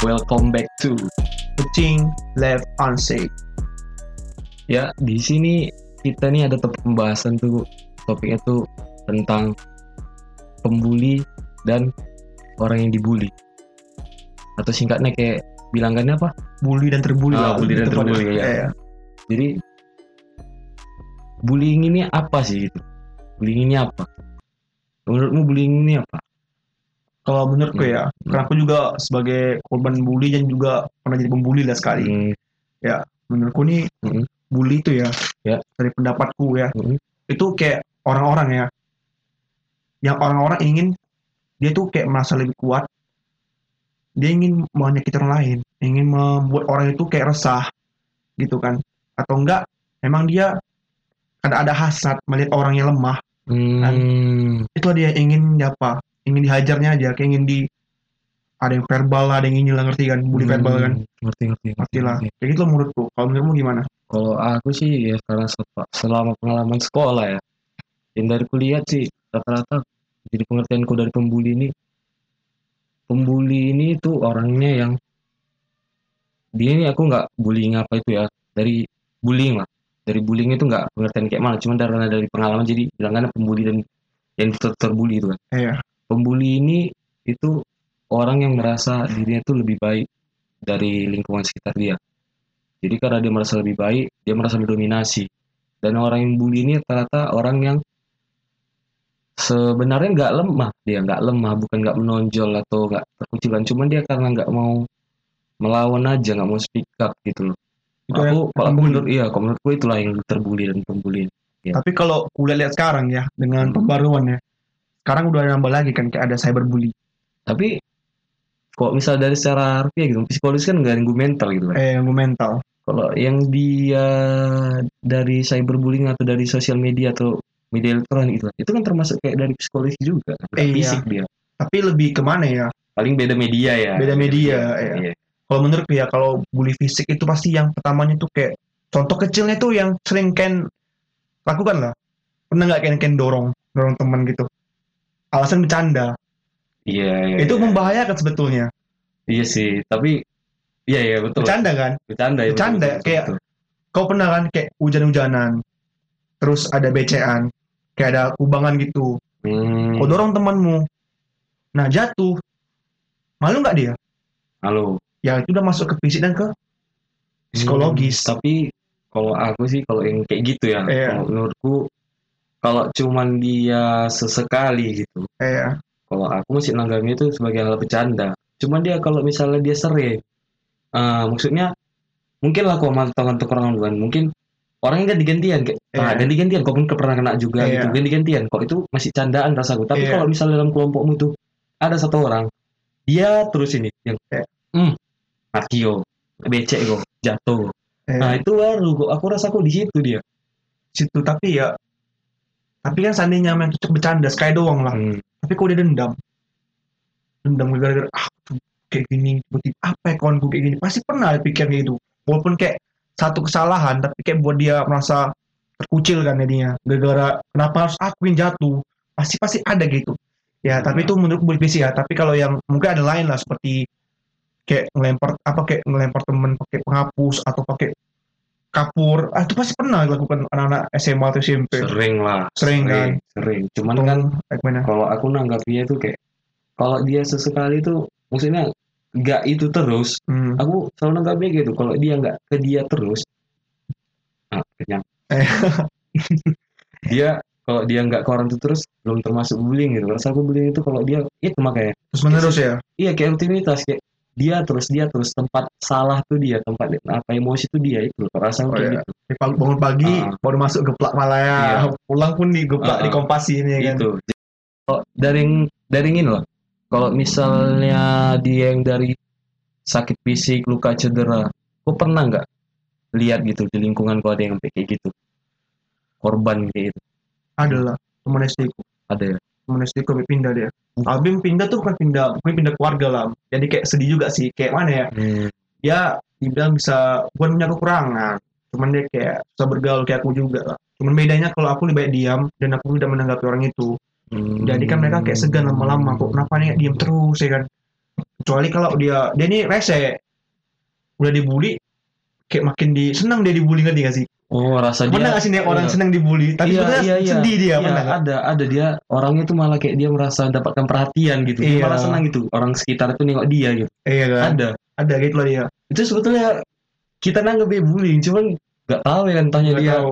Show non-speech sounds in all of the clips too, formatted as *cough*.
welcome back to Kucing left unsaid. ya di sini kita nih ada topik pembahasan tuh topiknya tuh tentang pembuli dan orang yang dibully atau singkatnya kayak bilangannya apa Bully dan terbully Ah, lah. bully dan Gitu pada- terbully, ya. Iya. jadi bullying ini apa sih gitu bullying ini apa menurutmu bullying ini apa Kalau menurutku Hmm. ya, karena aku juga sebagai korban bully dan juga pernah jadi pembuli lah sekali. Hmm, Menurutku nih Hmm. bully itu ya, Ya. dari pendapatku ya, hmm, itu kayak orang-orang ya, yang orang-orang ingin dia tuh kayak merasa lebih kuat, dia ingin menyakiti orang lain, ingin membuat orang itu kayak resah, gitu kan? Atau enggak, memang dia ada ada hasrat melihat orang yang lemah, hmm, itu dia ingin apa? Ingin dihajarnya aja, kayak ingin di ada yang verbal lah, ada yang ingin lah ngerti kan, bully verbal kan, hmm, ngerti ngerti ngerti lah. ngerti. Kayak gitu loh menurutku. Kalau menurutmu gimana? Kalau aku sih ya karena se- selama pengalaman sekolah ya, yang dari kuliah sih rata-rata jadi pengertianku dari pembuli ini, pembuli ini tuh orangnya yang dia ini aku nggak bullying apa itu ya dari bullying lah, dari bullying itu nggak pengertian kayak mana, cuma karena dari pengalaman jadi bilangnya pembuli dan yang ter terbuli itu kan. Iya. Pembuli ini itu orang yang merasa dirinya tuh lebih baik dari lingkungan sekitar dia. Jadi karena dia merasa lebih baik, dia merasa mendominasi. Dan orang yang bully ini ternyata orang yang sebenarnya nggak lemah, dia nggak lemah, bukan nggak menonjol atau nggak terkucilkan, cuman dia karena nggak mau melawan aja, nggak mau speak up gitu loh. Itu aku, yang kalau aku menurut, iya, kalau menurutku itulah yang terbuli dan pembuli. Ya. Tapi kalau kuliah lihat sekarang ya, dengan Hmm. pembaruan ya, sekarang udah nambah lagi kan kayak ada cyberbully. Tapi kok misal dari secara harfiah gitu, psikologis kan ganggu mental gitu kan. Eh, yang mental. Kalau yang dia dari cyberbullying atau dari sosial media atau media elektronik itu, itu kan termasuk kayak dari psikologi juga, kan? Nggak Iya. fisik dia. Tapi lebih ke mana ya? Paling beda media ya. Beda media, ya. Iya. Kalau menurutku ya, kalau bully fisik itu pasti yang pertamanya tuh kayak contoh kecilnya tuh yang sering Ken lakukan lah. Pernah nggak Ken Ken dorong, dorong teman gitu? Alasan bercanda. Iya, iya. itu iya. membahayakan sebetulnya. Iya sih, tapi iya iya betul. Bercanda kan? Bercanda ya. Bercanda, betul, betul, kayak- betul. Kau pernah kan kayak hujan-hujanan, terus ada becean, kayak ada kubangan gitu. Hmm, Kau dorong temanmu, nah jatuh, malu nggak dia? halo. Ya itu udah masuk ke fisik dan ke psikologis. Hmm, tapi kalau aku sih kalau yang kayak gitu ya, kalau menurutku kalau cuman dia sesekali gitu, Eh, kalau aku masih nanggapnya itu sebagai hal bercanda. Cuman dia kalau misalnya dia sering, eh, maksudnya mungkin lah kok mantangan orang kan, mungkin orangnya ganti-gantian kayak ah, Iya. ganti-gantian kok pun pernah kena juga Iya. gitu ganti-gantian kok itu masih candaan rasaku tapi Iya. kalau misalnya dalam kelompokmu tuh ada satu orang dia terus ini yang Iya. hmm Akio becek kok jatuh eh, nah itu baru kok aku rasaku di situ dia situ tapi ya, tapi kan seandainya main cocok bercanda, sekali doang lah. Hmm, Tapi kok dia dendam, dendam gara-gara ah kayak gini, tiba-tiba apa ya kawanku kayak gini, pasti pernah pikir kayak gitu. Walaupun kayak satu kesalahan, tapi kayak buat dia merasa terkucil kan jadinya. Gara-gara kenapa harus aku yang jatuh, pasti pasti ada gitu. Ya, tapi itu menurut bully fisik ya. Tapi kalau yang mungkin ada lain lah seperti kayak ngelempar apa kayak ngelempar temen pakai penghapus atau pakai kapur, ah itu pasti pernah dilakukan anak-anak SMA atau SMP. sering lah Sering, kan? sering cuman Atau kan kalau aku nanggapnya itu kayak kalau dia sesekali itu maksudnya nggak itu terus Hmm. aku selalu nanggapnya gitu kalau dia nggak ke dia terus ah kenyang Eh. *laughs* dia kalau dia nggak ke orang itu terus belum termasuk bullying gitu rasa aku bullying itu kalau dia itu makanya Terus menerus ya. iya kayak rutinitas kayak dia terus dia terus tempat salah tuh dia tempat apa emosi tuh dia itu rasa Oh, kayak iya. gitu. Di bangun pagi Ah. baru masuk geplak malaya. Iya. pulang pun digeplak Ah, di kompasi ini kan. Itu kalau dari dari ini loh kalau misalnya dia yang dari sakit fisik luka cedera kok pernah nggak lihat gitu di lingkungan kau ada yang kayak gitu? Korban kayak gitu? Adalah teman SD ku. Ada ya sampai pindah dia. Abim pindah tuh bukan pindah bukan pindah keluarga lah. Jadi kayak sedih juga sih kayak mana ya? Dia dibilang bisa bukan punya kekurangan. Cuman dia kayak susah bergaul kayak aku juga. Lah cuman bedanya kalau aku lebih baik diam dan aku tidak menanggapi orang itu. Hmm. jadi kan mereka kayak segan lama-lama. Kok kenapa nih diam terus ya kan? Kecuali kalau dia dia ini rese. Udah dibully kayak makin di senang dia dibully ngerti gak sih oh rasa pernah dia gak sih nih orang iya. senang dibully tapi Iya, iya, iya. sedih dia Iya, pernah nggak? ada ada dia orangnya tuh malah kayak dia merasa dapatkan perhatian gitu dia Iya. malah senang gitu orang sekitar tuh nengok dia gitu iya kan ada ada gitu lah dia itu sebetulnya kita nanggep bullying cuman nggak tahu ya entahnya Nggak dia tahu.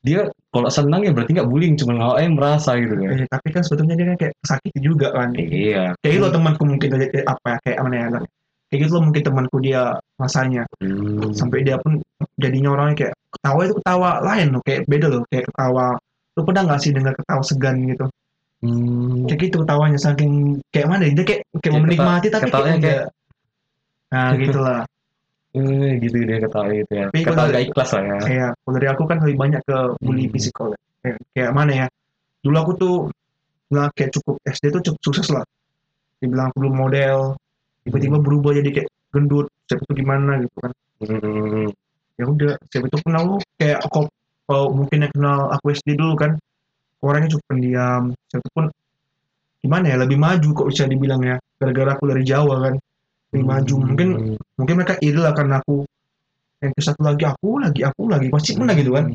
dia kalau senang ya berarti nggak bullying cuman kalau eh merasa gitu kan Eh, tapi kan sebetulnya dia kan kayak sakit juga kan iya kayak gitu loh temanku mungkin kayak apa ya kayak mana ya kan kayak gitu loh mungkin temanku dia rasanya Hmm. sampai dia pun jadinya orangnya kayak ketawa itu ketawa lain loh kayak beda loh kayak ketawa lu pernah nggak sih dengar ketawa segan gitu Hmm. kayak gitu ketawanya saking kayak mana ya, dia kayak kayak Kayak menikmati tapi ketawanya kayak kayak- nah gitulah *laughs* Eh, gitu dia ketawa gitu ya Tapi ketawa kalau- gak ikhlas lah ya kayak kalau dari aku kan lebih banyak ke bully Hmm. physical ya. kayak, kayak mana ya dulu aku tuh nggak kayak cukup SD tuh cukup sukses lah dibilang aku belum model tiba-tiba berubah jadi kayak gendut siapa tuh gimana gitu kan Hmm. Ya udah siapa itu kenal lu? Kayak aku kalau mungkin yang kenal aku SD dulu kan. Orangnya cukup pendiam. Siapa pun gimana ya lebih maju kok bisa dibilang ya. Gara-gara aku dari Jawa kan. Lebih maju. Mungkin Hmm. mungkin mereka iri lah karena aku. Yang ke satu lagi aku lagi aku lagi. Pasti pernah gitu kan.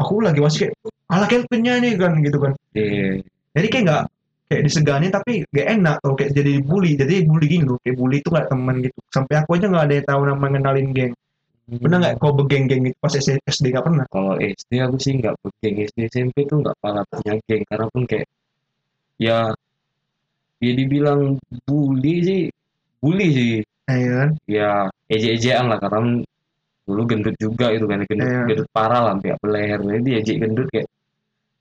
Aku lagi masih kayak ala Kelvinnya nih kan gitu kan. Iya. jadi kayak nggak kayak disegani tapi gak enak tau. Kayak jadi bully. Jadi bully gini loh. Kayak bully itu nggak teman gitu. Sampai aku aja nggak ada yang tahu nama ngenalin geng pernah nggak kau begeng-geng gitu pas SD nggak pernah? Kalau SD aku sih nggak geng SD SMP tuh nggak pernah punya geng. Karena pun kayak ya ya dibilang bully sih. Bully sih. Nah, iya kan? Ya ejek-ejekan lah. Karena dulu gendut juga itu kan. Gendut, Iya. gendut parah lah. Sampai leher. Jadi diejek gendut kayak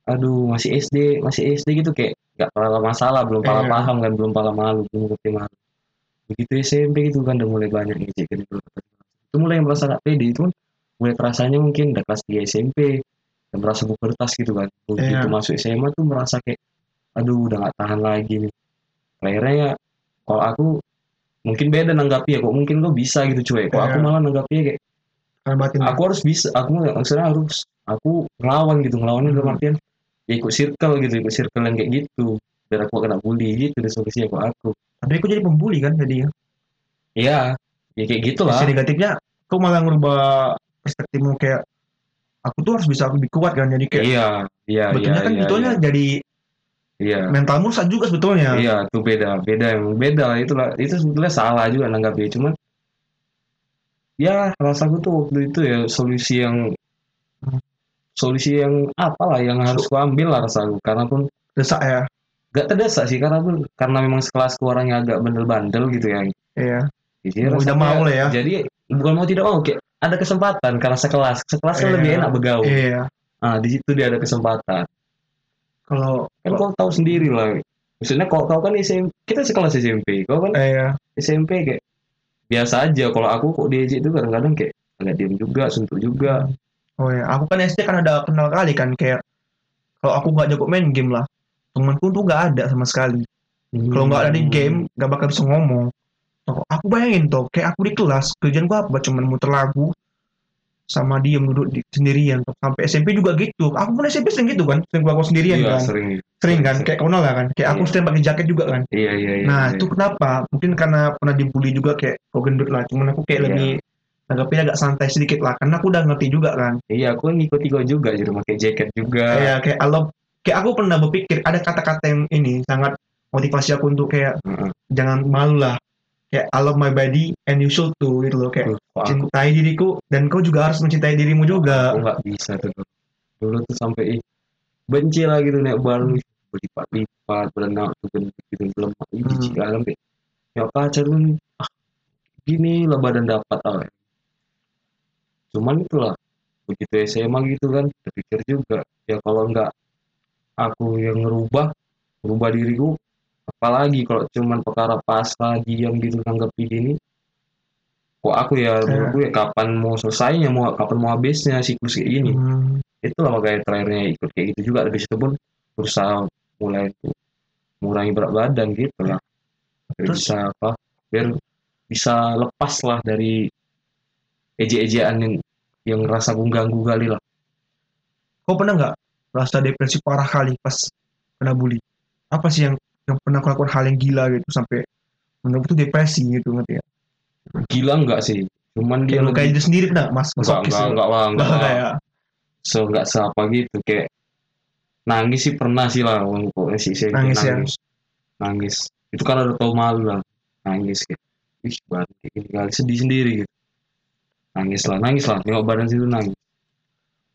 aduh masih SD masih SD gitu. Kayak nggak pernah masalah. Belum paham Iya. paham kan. Belum paham malu. Belum ngerti malu. Begitu SMP gitu kan. Udah mulai banyak ejek gendut itu mulai merasa nggak pede itu kan mulai terasanya mungkin udah kelas 3 SMP dan merasa pubertas gitu kan. Begitu Iya. masuk SMA tuh merasa kayak aduh udah nggak tahan lagi nih. Akhirnya ya kalau aku mungkin beda nanggapi ya kok mungkin lo bisa gitu cuy. Kok aku Iya. malah nanggapinya kayak batin. aku harus bisa aku maksudnya harus aku ngelawan gitu ngelawannya dalam Hmm. artian ya ikut circle gitu ikut circle yang kayak gitu biar aku kena bully gitu deh solusinya kok aku. Tapi aku jadi pembuli kan jadi iya ya kayak gitulah sisi negatifnya kau malah ngerubah perspektifmu kayak aku tuh harus bisa lebih kuat kan jadi kayak iya iya iya betulnya kan iya, betulnya iya. jadi iya mentalmu rusak juga sebetulnya Iya, itu beda, beda emang beda lah itulah. Itu sebetulnya salah juga nanggapnya, cuman ya rasaku tuh waktu itu ya solusi yang solusi yang apa lah yang harus kuambil lah rasaku karena pun desak ya gak terdesak sih karena pun karena memang sekelas orangnya agak bandel-bandel gitu ya. iya Jadi tidak rasanya- mau lah ya. Jadi bukan mau tidak mau kayak ada kesempatan karena sekelas, sekelas kan Iya. lebih enak bergaul. iya Ah di situ dia ada kesempatan. kalau Kan kau tahu sendiri lah. Maksudnya kau kau kan SMP, kita sekelas SMP, kau kan iya SMP kayak biasa aja kalau aku kok diejek itu kadang-kadang kayak agak diem juga suntuk juga oh ya aku kan SD kan ada kenal kali kan kayak kalau aku nggak jago main game lah temanku tuh nggak ada sama sekali kalau nggak ada di Hmm. game nggak bakal bisa ngomong Tuh, aku bayangin tuh kayak aku di kelas kerjaan gua apa? Cuman muter lagu sama diem duduk di, sendirian tuh sampai SMP juga gitu. Aku pun SMP sering gitu kan sering keluar sendirian iya kan. sering. Sering kan kayak kau lah kan. Kayak aku Iya. sering pakai jaket juga kan. Iya iya iya nah iya. itu kenapa? Mungkin karena pernah dibully juga kayak kau gendut lah. Cuman aku kayak Iya. lebih nanggapnya agak santai sedikit lah karena aku udah ngerti juga kan. Iya aku kan ngikut-ngikut juga jadi pakai jaket juga. Kayak kayak Allah kayak aku pernah berpikir ada kata-kata yang ini sangat motivasi aku untuk kayak Heeh. jangan malu lah kayak I love my body and you should too gitu loh kayak Tuh, kok aku cintai diriku dan kau juga harus mencintai dirimu juga aku nggak bisa tuh dulu. dulu tuh sampai ih, benci lah gitu naik baru berlipat-lipat berenang tuh gendut gitu lemak ih Hmm. jijik lah sampai ya ah gini lah badan dapat ah cuman itulah begitu SMA gitu kan terpikir juga ya kalau nggak aku yang ngerubah ngerubah diriku apalagi kalau cuman perkara pasrah diam gitu nanggapi gini kok aku ya menurutku ya kapan mau selesainya mau kapan mau habisnya siklus kayak gini. Hmm, itulah makanya terakhirnya ikut kayak gitu juga. Habis itu pun berusaha mulai itu mengurangi berat badan gitu lah. Biar Terus? bisa apa biar bisa lepas lah dari ejek-ejekan yang, yang rasa mengganggu kali lah. Kau pernah nggak rasa depresi parah kali pas kena bully? Apa sih yang yang pernah kau lakukan hal yang gila gitu sampai menurut tuh depresi gitu ngerti ya? Gila enggak sih? Cuman dia kayak diri sendiri nah mas? Enggak enggak enggak lah *laughs* enggak Enggak kayak so enggak seapa gitu kayak nangis sih pernah sih lah untuk si Nangis nangis, ya? nangis. Itu kan udah tau malu lah. Nangis kayak ih gini kali sedih sendiri gitu. Nangis lah nangis lah nengok badan situ nangis.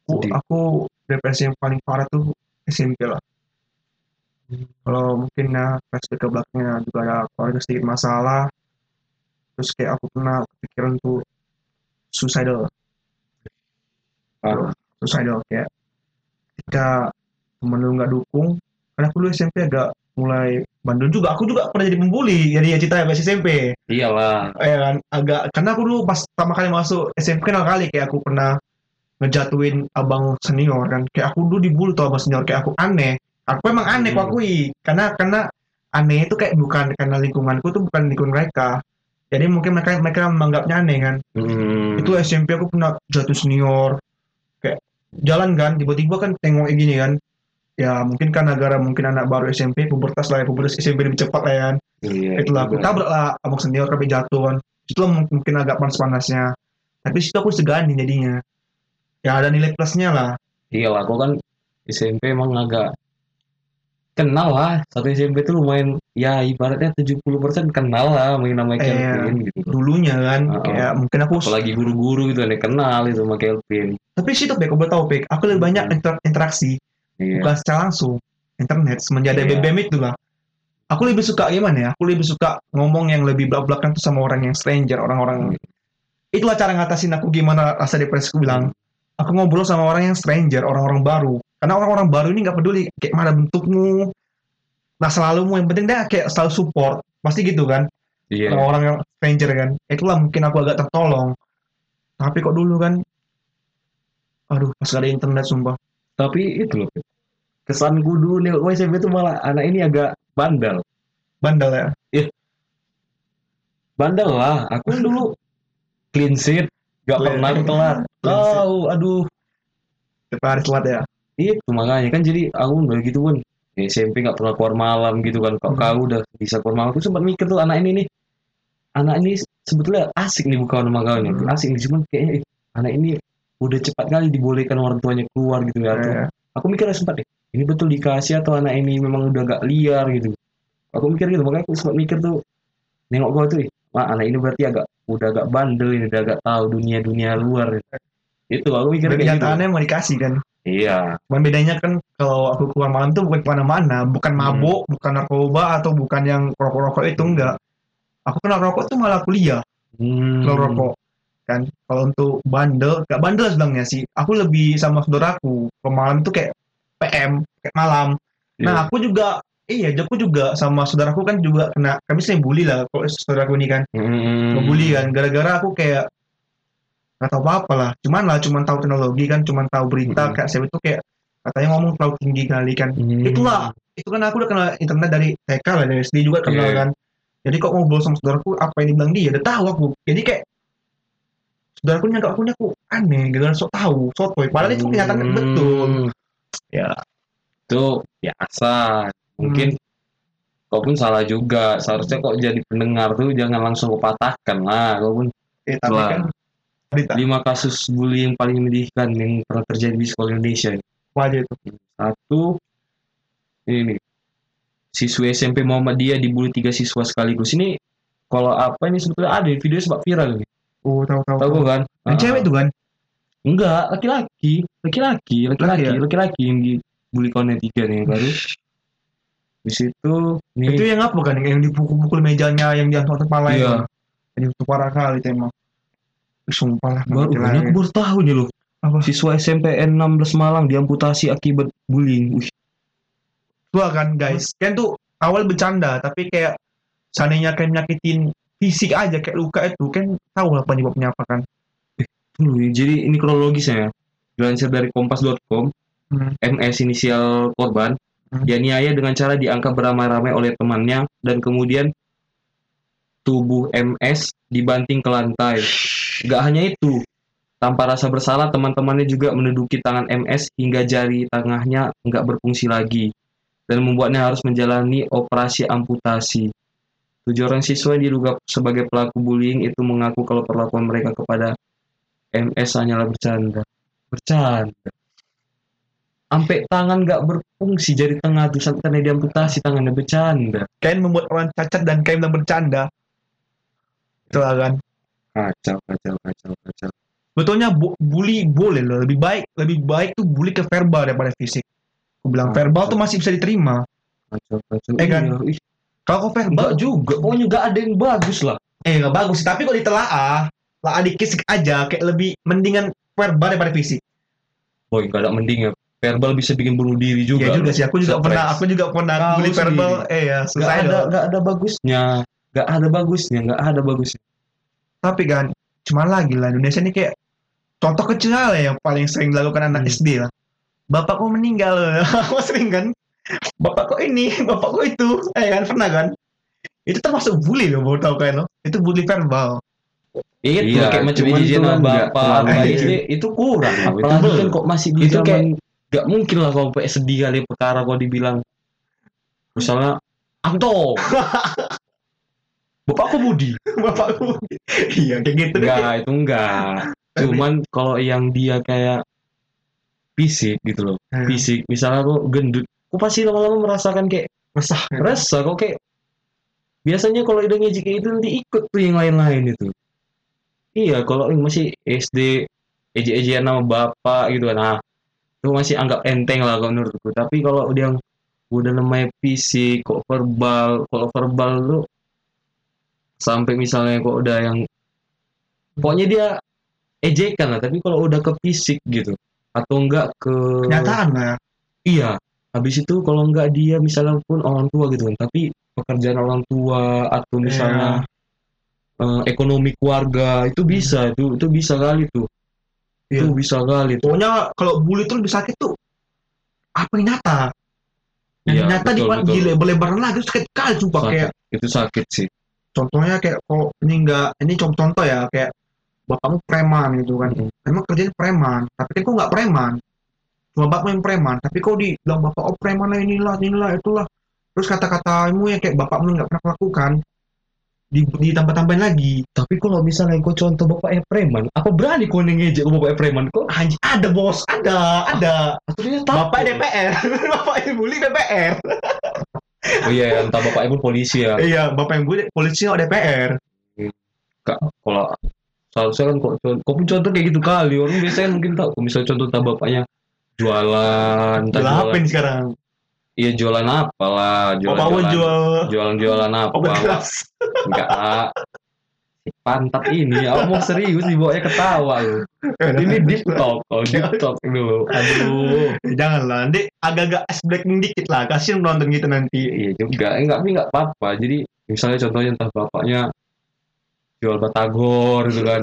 Aku, aku depresi yang paling parah tuh SMP lah kalau mungkin ya flashback ke belakangnya juga ada keluarga sedikit masalah. Terus kayak aku pernah kepikiran tuh suicidal. Parah. suicidal kayak ketika temen lu nggak dukung karena aku dulu SMP agak mulai bandel juga. Aku juga pernah jadi pembuli jadi ya cerita pas SMP iyalah. Ya kan agak karena aku dulu pas pertama kali masuk SMP kenal kali kayak aku pernah ngejatuhin abang senior kan. Kayak aku dulu dibully tuh abang senior kayak aku aneh aku emang aneh Hmm. aku akui karena karena aneh itu kayak bukan karena lingkunganku tuh bukan lingkungan mereka. Jadi mungkin mereka mereka menganggapnya aneh kan. Hmm. itu SMP aku pernah jatuh senior. Kayak jalan kan tiba-tiba kan tengok gini kan. Ya mungkin kan negara mungkin anak baru SMP pubertas lah ya pubertas SMP lebih cepat lah ya kan. Iya, itulah aku juga. tabrak lah abang senior sampai jatuh kan. Itu mungkin agak panas-panasnya. Tapi situ aku segani jadinya. Ya ada nilai plusnya lah. Iya lah, aku kan SMP emang agak kenal lah. Satu SMP tuh lumayan, ya ibaratnya 70% kenal lah main nama Iya. Kelvin gitu. dulunya kan Oh. kayak mungkin aku Apalagi guru-guru gitu ada kenal itu sama Kelvin. tapi situ Pek, aku tahu Pek aku lebih banyak Hmm. inter- interaksi Iya. bukan secara langsung internet semenjak ada Iya. BBM itu lah aku lebih suka gimana ya aku lebih suka ngomong yang lebih belak-belakan tuh sama orang yang stranger orang-orang itulah cara ngatasin aku gimana rasa depresi aku bilang aku ngobrol sama orang yang stranger orang-orang baru karena orang-orang baru ini nggak peduli kayak mana bentukmu nah selalumu yang penting dia kayak selalu support pasti gitu kan Iya. kalau orang yang stranger kan itulah mungkin aku agak tertolong tapi kok dulu kan aduh pas gak ada internet sumpah Tapi itu loh. Kesanku dulu nih SMP tuh malah anak ini agak bandel. bandel ya Bandel lah. Aku dulu clean sheet, gak pernah telat. Tahu, aduh. kita hari telat ya Itu makanya kan jadi aku udah gitu pun di SMP nggak pernah keluar malam gitu kan. Kok Hmm. kau udah bisa keluar malam? Aku sempat mikir tuh anak ini nih, anak ini sebetulnya asik nih bukan sama kau nih. Hmm. Asik nih cuman kayaknya eh, anak ini udah cepat kali dibolehkan orang tuanya keluar gitu ya. Atau- Eh, Aku mikirnya sempat deh, ini betul dikasih atau anak ini memang udah gak liar gitu. Aku mikir gitu, makanya aku sempat mikir tuh, nengok kau tuh, wah anak ini berarti agak udah agak bandel ini, udah agak tahu dunia-dunia luar. Itu aku mikir dan kayak gitu. mau dikasih kan Iya, Cuman bedanya kan kalau aku keluar malam tuh bukan ke mana-mana, bukan Hmm. mabuk, bukan narkoba atau bukan yang rokok-rokok itu enggak. Aku kenal rokok tuh malah kuliah, Hmm. kenal rokok kan. Kalau untuk bandel, gak bandel sebenarnya sih. Aku lebih sama saudaraku. Kalau malam tuh kayak PM, kayak malam. Iya. Nah aku juga, iya aku juga sama saudaraku kan juga kena, kami sering bully lah. Kalau saudaraku ini kan, Hmm. ngebully kan. Gara-gara aku kayak nggak tahu apa-apa lah. Cuman lah, cuman tahu teknologi kan, cuman tahu berita. Hmm. Kayak saya itu kayak katanya ngomong terlalu tinggi kali kan. Hmm. Itulah, itu kan aku udah kenal internet dari TK lah, dari SD juga kenal Iya. kan. Jadi kok ngobrol sama saudaraku, apa yang dibilang dia, udah tahu aku. Jadi kayak saudaraku nyangka aku aku aneh, gara-gara sok tahu, sotoy. Padahal itu kenyataannya Hmm. betul. Ya. Itu biasa. Mungkin kau pun salah juga. Seharusnya kok jadi pendengar tuh jangan langsung kau patahkan lah. Kau pun Eh, tapi Wah. kan berita lima kasus bully yang paling menyedihkan yang pernah terjadi di sekolah Indonesia. apa aja itu. Satu, ini nih, siswa SMP Muhammadiyah dibully tiga siswa sekaligus. Ini kalau apa ini sebetulnya ada video sempat viral nih. Oh, tahu tahu. Tahu kan? Yang Ah, cewek tuh kan? Enggak, laki-laki, laki-laki, laki-laki, Laki ya? laki-laki yang dibully kawan tiga nih yang baru. Di situ nih, Itu yang apa kan? Yang dipukul-pukul mejanya, yang diantar kepala Iya. Jadi itu parah kali itu emang. Sumpah lah. baru ini ya. baru tahu nih loh. Apa? Siswa SMPN 16 Malang diamputasi akibat bullying. Wih, Tua kan guys. Kan tuh awal bercanda, tapi kayak seandainya kayak nyakitin fisik aja kayak luka itu kan tahu lah penyebabnya apa kan. dulu ya. Jadi ini kronologisnya ya. Dilansir dari kompas.com, Hmm. MS inisial korban Hmm. dianiaya dengan cara diangkat beramai-ramai oleh temannya dan kemudian tubuh MS dibanting ke lantai. Gak hanya itu, tanpa rasa bersalah teman-temannya juga menduduki tangan MS hingga jari tengahnya nggak berfungsi lagi dan membuatnya harus menjalani operasi amputasi. Tujuh orang siswa yang diduga sebagai pelaku bullying itu mengaku kalau perlakuan mereka kepada MS hanyalah bercanda. Bercanda. Sampai tangan nggak berfungsi jari tengah tuh sampai karena diamputasi tangannya bercanda. Kain membuat orang cacat dan kain bilang bercanda. Itulah kan. Kacau, kacau, kacau, kacau. Betulnya bu- bully boleh loh. Lebih baik, lebih baik tuh bully ke verbal daripada fisik. Aku bilang Ah, verbal tuh masih bisa diterima. Kacau, kacau. Eh, kan? Iya, Kalau verbal, Enggak juga, pokoknya nggak ada yang bagus lah. eh nggak bagus sih. Tapi kalau ditelaah, lah dikit aja kayak lebih mendingan verbal daripada fisik. Boy, nggak ada mending ya. Verbal bisa bikin bunuh diri juga. Iya juga sih. Aku juga Stres. pernah, aku juga pernah Kau bully verbal. Eh ya, susah ada, ada. nggak ada bagusnya. Nggak ada bagusnya, nggak ada bagusnya. Tapi kan, cuma lagi lah Indonesia ini kayak contoh kecil lah yang paling sering dilakukan anak Hmm. SD lah. Bapakku meninggal, *laughs* aku sering kan. Bapak kok ini, *laughs* bapak kok itu, eh kan pernah kan? Itu termasuk bully loh, mau tahu kan lo? Itu bully verbal. Itu Iya, kayak macam tuh kan bapak. SD itu kurang. Itu Apalagi kan kok masih di Itu zaman kayak- nggak mungkin lah kalau sedih kali perkara kalau dibilang misalnya Anto *laughs* Bapakku Budi *laughs* Bapakku. iya, kayak gitu. enggak itu enggak *laughs* cuman kalau yang dia kayak fisik gitu loh Hmm. fisik misalnya kok gendut kok pasti lama-lama merasakan kayak Resah. rasa kok kayak biasanya kalau udah ngejek kayak itu nanti ikut tuh yang lain-lain itu iya kalau masih SD ejek-ejekan nama bapak gitu kan nah itu masih anggap enteng lah kalau menurutku tapi kalau udah yang udah namanya fisik kok verbal kalau verbal tuh sampai misalnya kok udah yang pokoknya dia ejekan lah tapi kalau udah ke fisik gitu atau enggak ke Kenyataan lah. Iya, habis itu kalau nggak dia misalnya pun orang tua gitu kan, tapi pekerjaan orang tua atau misalnya eh, ekonomi keluarga itu bisa, itu itu bisa kali tuh, itu Iya. bisa kali tuh. Pokoknya kalau bully tuh lebih sakit tuh apa yang nyata. Yang Iya, nyata di betul, betul. gile berlebaran lagi itu sakit kali Sakit. kayak Itu sakit sih. Contohnya kayak kalau ini enggak ini contoh, contoh ya kayak bapakmu preman gitu kan. Mm. emang kerjanya preman tapi kan kok nggak preman? Cuma bapakmu yang preman tapi kau dibilang bapak oh preman lah inilah inilah itulah. Terus kata-katamu yang kayak bapakmu nggak pernah lakukan di ditambah-tambahin lagi. Tapi kalau misalnya kau contoh bapaknya preman, apa berani kau ngejek bapaknya preman? Kok anjing ada bos ada ada. Bapak DPR *laughs* bapak yang bully DPR Oh iya, entah bapaknya pun polisi ya. iya bapak bully polisi nggak DPR. Kak, kalau seharusnya kan kok kau pun contoh kayak gitu kali? Orang biasanya mungkin tahu misalnya contoh entah bapaknya jualan entah jual apa jualan ini sekarang? Iya jualan apa lah jualan bapakmu jualan jual jualan jualan apa enggak lah pantat ini aku mau serius dibawanya ketawa lu ini deep talk oh deep *laughs* talk dulu aduh. Janganlah nanti agak-agak es breaking dikit lah kasihan nonton gitu nanti. Iya juga enggak tapi enggak apa-apa. Jadi misalnya contohnya entah bapaknya jual batagor gitu kan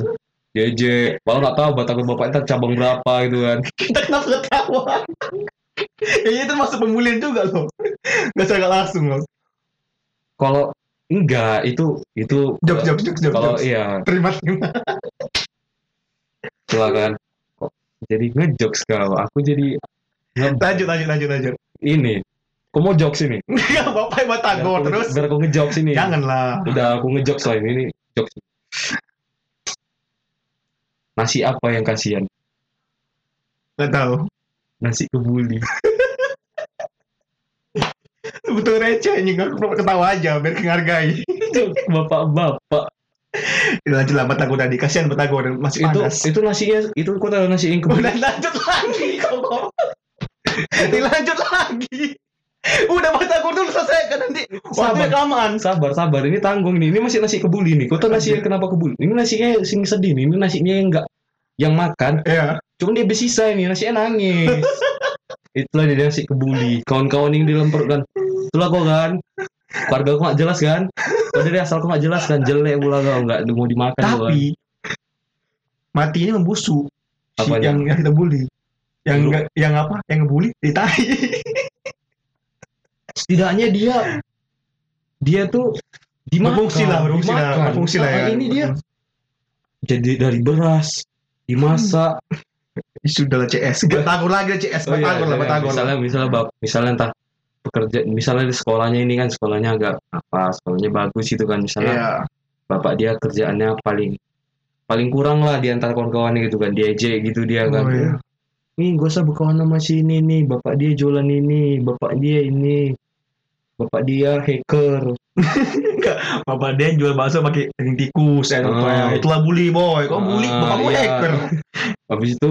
JJ malah nggak tahu batagor bapaknya cabang berapa gitu kan. *laughs* Kita kenapa ketawa? *laughs* Ya itu masuk pemulihan juga loh. Nggak secara langsung loh. Kalau enggak itu itu jok jok jok jok kalau jok. iya. Terima. Terima silakan. Kok jadi ngejokes kau aku jadi lanjut lanjut lanjut lanjut. Ini kau mau jokes ini. Enggak bapak Biar aku- terus. biar aku ngejokes ini. Janganlah. Udah aku ngejokes lah ini, ini jokes. Nasi apa yang kasihan? Nggak tahu. Nasi kebuli betul receh ini nggak perlu ketawa aja biar menghargai bapak-bapak. Lanjut lah batagor tadi. Kasihan batagor masih itu panas. itu nasinya itu tahu nasi yang udah lanjut lagi kok dilanjut lagi. Udah batagor dulu selesai kan nanti. Sabar. kelamaan. Sabar sabar. Ini tanggung nih. Ini masih nasi kebuli nih. Kau tahu nasi yang kenapa kebuli? Ini nasinya sing sedih nih. Ini nasinya yang enggak yang makan. Ya Cuma dia bersisa ini, nasinya nangis. *laughs* Itulah dia nasi kebuli. Kawan-kawan yang di dalam perut kan. Itulah kau kan. Keluarga kau gak jelas kan. Kau dari asal kau gak jelas kan. Jelek pula kau. Gak mau dimakan kan. tapi matinya membusuk si Apanya? yang, yang kita bully yang nggak- yang apa yang ngebully ditahi *laughs* Setidaknya dia dia tuh dimakan. berfungsi lah berfungsi lah berfungsi lah ya Ini dia jadi dari beras dimasak. Sudah lah CS. Batagor lagi lah CS. Oh iya, batagor lah iya, batagor Misalnya misalnya bap, misalnya entah pekerja misalnya di sekolahnya ini kan sekolahnya agak apa sekolahnya bagus itu kan. Misalnya Iya. bapak dia kerjaannya paling paling kurang lah di antara kawan-kawannya gitu kan. Diejek gitu dia kan. Oh, iya. nih gak usah berkawan sama si ini nih bapak dia jualan ini bapak dia ini bapak dia hacker Bapak dia jual bakso pakai daging tikus ya, Ah. itulah bully boy. Kok bully? Ah, Bapakmu iya. hacker. habis itu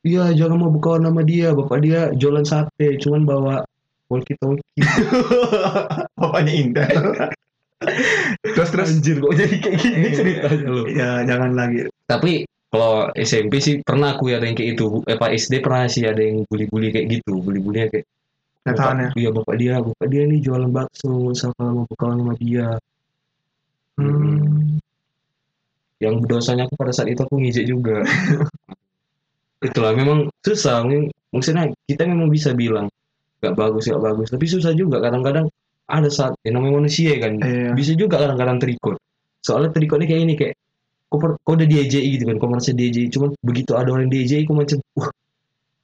iya jangan mau berkawan sama dia bapak dia jualan sate cuman bawa walkie talkie *laughs* Bapaknya Intel. *laughs* terus terus. anjir kok jadi kayak gini *laughs* ceritanya lo Ya jangan lagi. tapi kalau SMP sih pernah aku ada yang kayak itu eh Pak SD pernah sih ada yang bully-bully kayak gitu bully-bullynya kayak Kenyataannya. bapak, iya bapak dia bapak dia nih jualan bakso kalau mau berkawan sama dia. Hmm. yang dosanya aku pada saat itu aku ngijek juga. *laughs* Itulah memang susah maksudnya kita memang bisa bilang nggak bagus nggak bagus. Tapi susah juga kadang-kadang ada saat yang namanya manusia kan? Iya. bisa juga kadang-kadang terikut. Soalnya terikutnya kayak ini kayak kau, per- kau udah diejek gitu kan? Kau merasa diejek cuman begitu ada orang diejek kau macam wah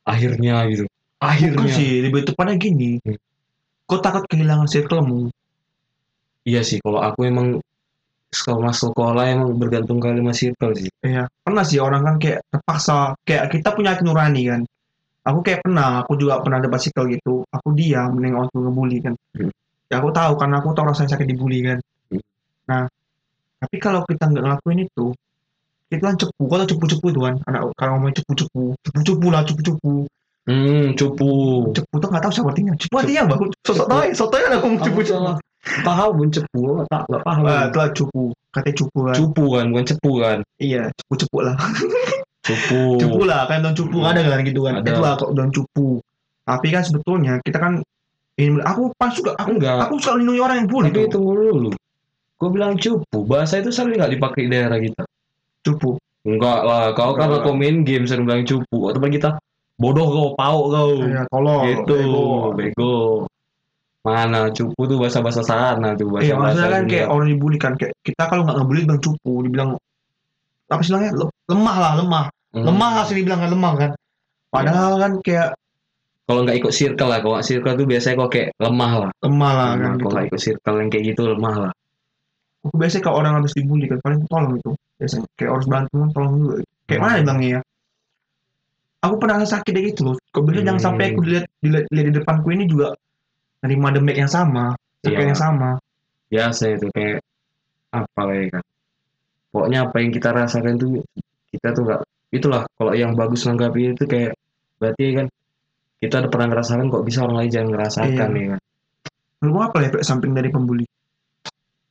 akhirnya gitu Bukan akhirnya sih, lebih tepatnya gini. Hmm. Kau takut kehilangan circlemu. iya sih kalau aku emang sekolah masuk sekolah emang bergantung kali sama circle sih Iya. Pernah sih orang kan kayak terpaksa. Kayak kita punya hati nurani kan. Aku kayak pernah, aku juga pernah ada basikal gitu. Aku diam menengok orang ngebully kan. Hmm. Ya aku tahu karena aku tahu rasanya sakit dibully kan. Hmm. Nah, tapi kalau kita nggak ngelakuin itu, itu kan cepu. Kau tau cepu-cepu itu kan? Anak kalau ngomong cepu-cepu, cepu-cepu lah cepu-cepu. Hmm cupu. Cepu tuh nggak tahu siapa artinya. Cepu artinya apa? Sosok tahu, sosok tahu aku cepu-cepu. salah. Paham pun cepu tak nggak paham. Wah, itulah cupu. Katanya cupu kan. cupu kan bukan cepu kan? Iya, cepu-cepu lah. *laughs* cupu. Cupu lah kan daun cupu ada kan gitu kan? Ada. itu lah kok daun cupu. Tapi kan sebetulnya kita kan ini aku pas juga aku enggak. aku suka melindungi orang yang bully tapi tunggu dulu. Gue bilang cupu. Bahasa itu sering nggak dipakai di daerah kita? Cupu. Enggak lah. Kau lah. kau main game sering bilang cupu. Atau kita bodoh kau pau kau. Ya tolong. Gitu bego. bego. Mana cupu tuh bahasa bahasa sana tuh bahasa iya maksudnya kan kayak orang dibully kan kayak kita kalau nggak ngebully bilang cupu dibilang apa sih Le- lemah lah lemah. Hmm. lemah lah sih dibilang kan lemah kan. Padahal kan kayak kalau nggak ikut circle lah kalau circle tuh biasanya kok kayak lemah lah. Lemah lah Lemah. kan kalau gitu. ikut circle yang kayak gitu lemah lah. Biasanya kalau orang habis dibully kan paling tolong itu. Biasanya kayak harus bantu tolong juga kayak mana Hmm. bilangnya ya aku pernah sakit kayak gitu loh. Kok biasanya jangan Hmm. sampai aku dilihat, dilihat, dilihat di depanku ini juga nerima demek yang sama sakit Iya. yang sama. Biasa itu kayak apa ya kan pokoknya apa yang kita rasakan tuh kita tuh nggak itulah kalau yang bagus menanggapi itu kayak berarti kan kita udah pernah ngerasakan kok bisa orang lain jangan ngerasakan Iya. ya kan menurutmu apa ya efek samping dari pembuli?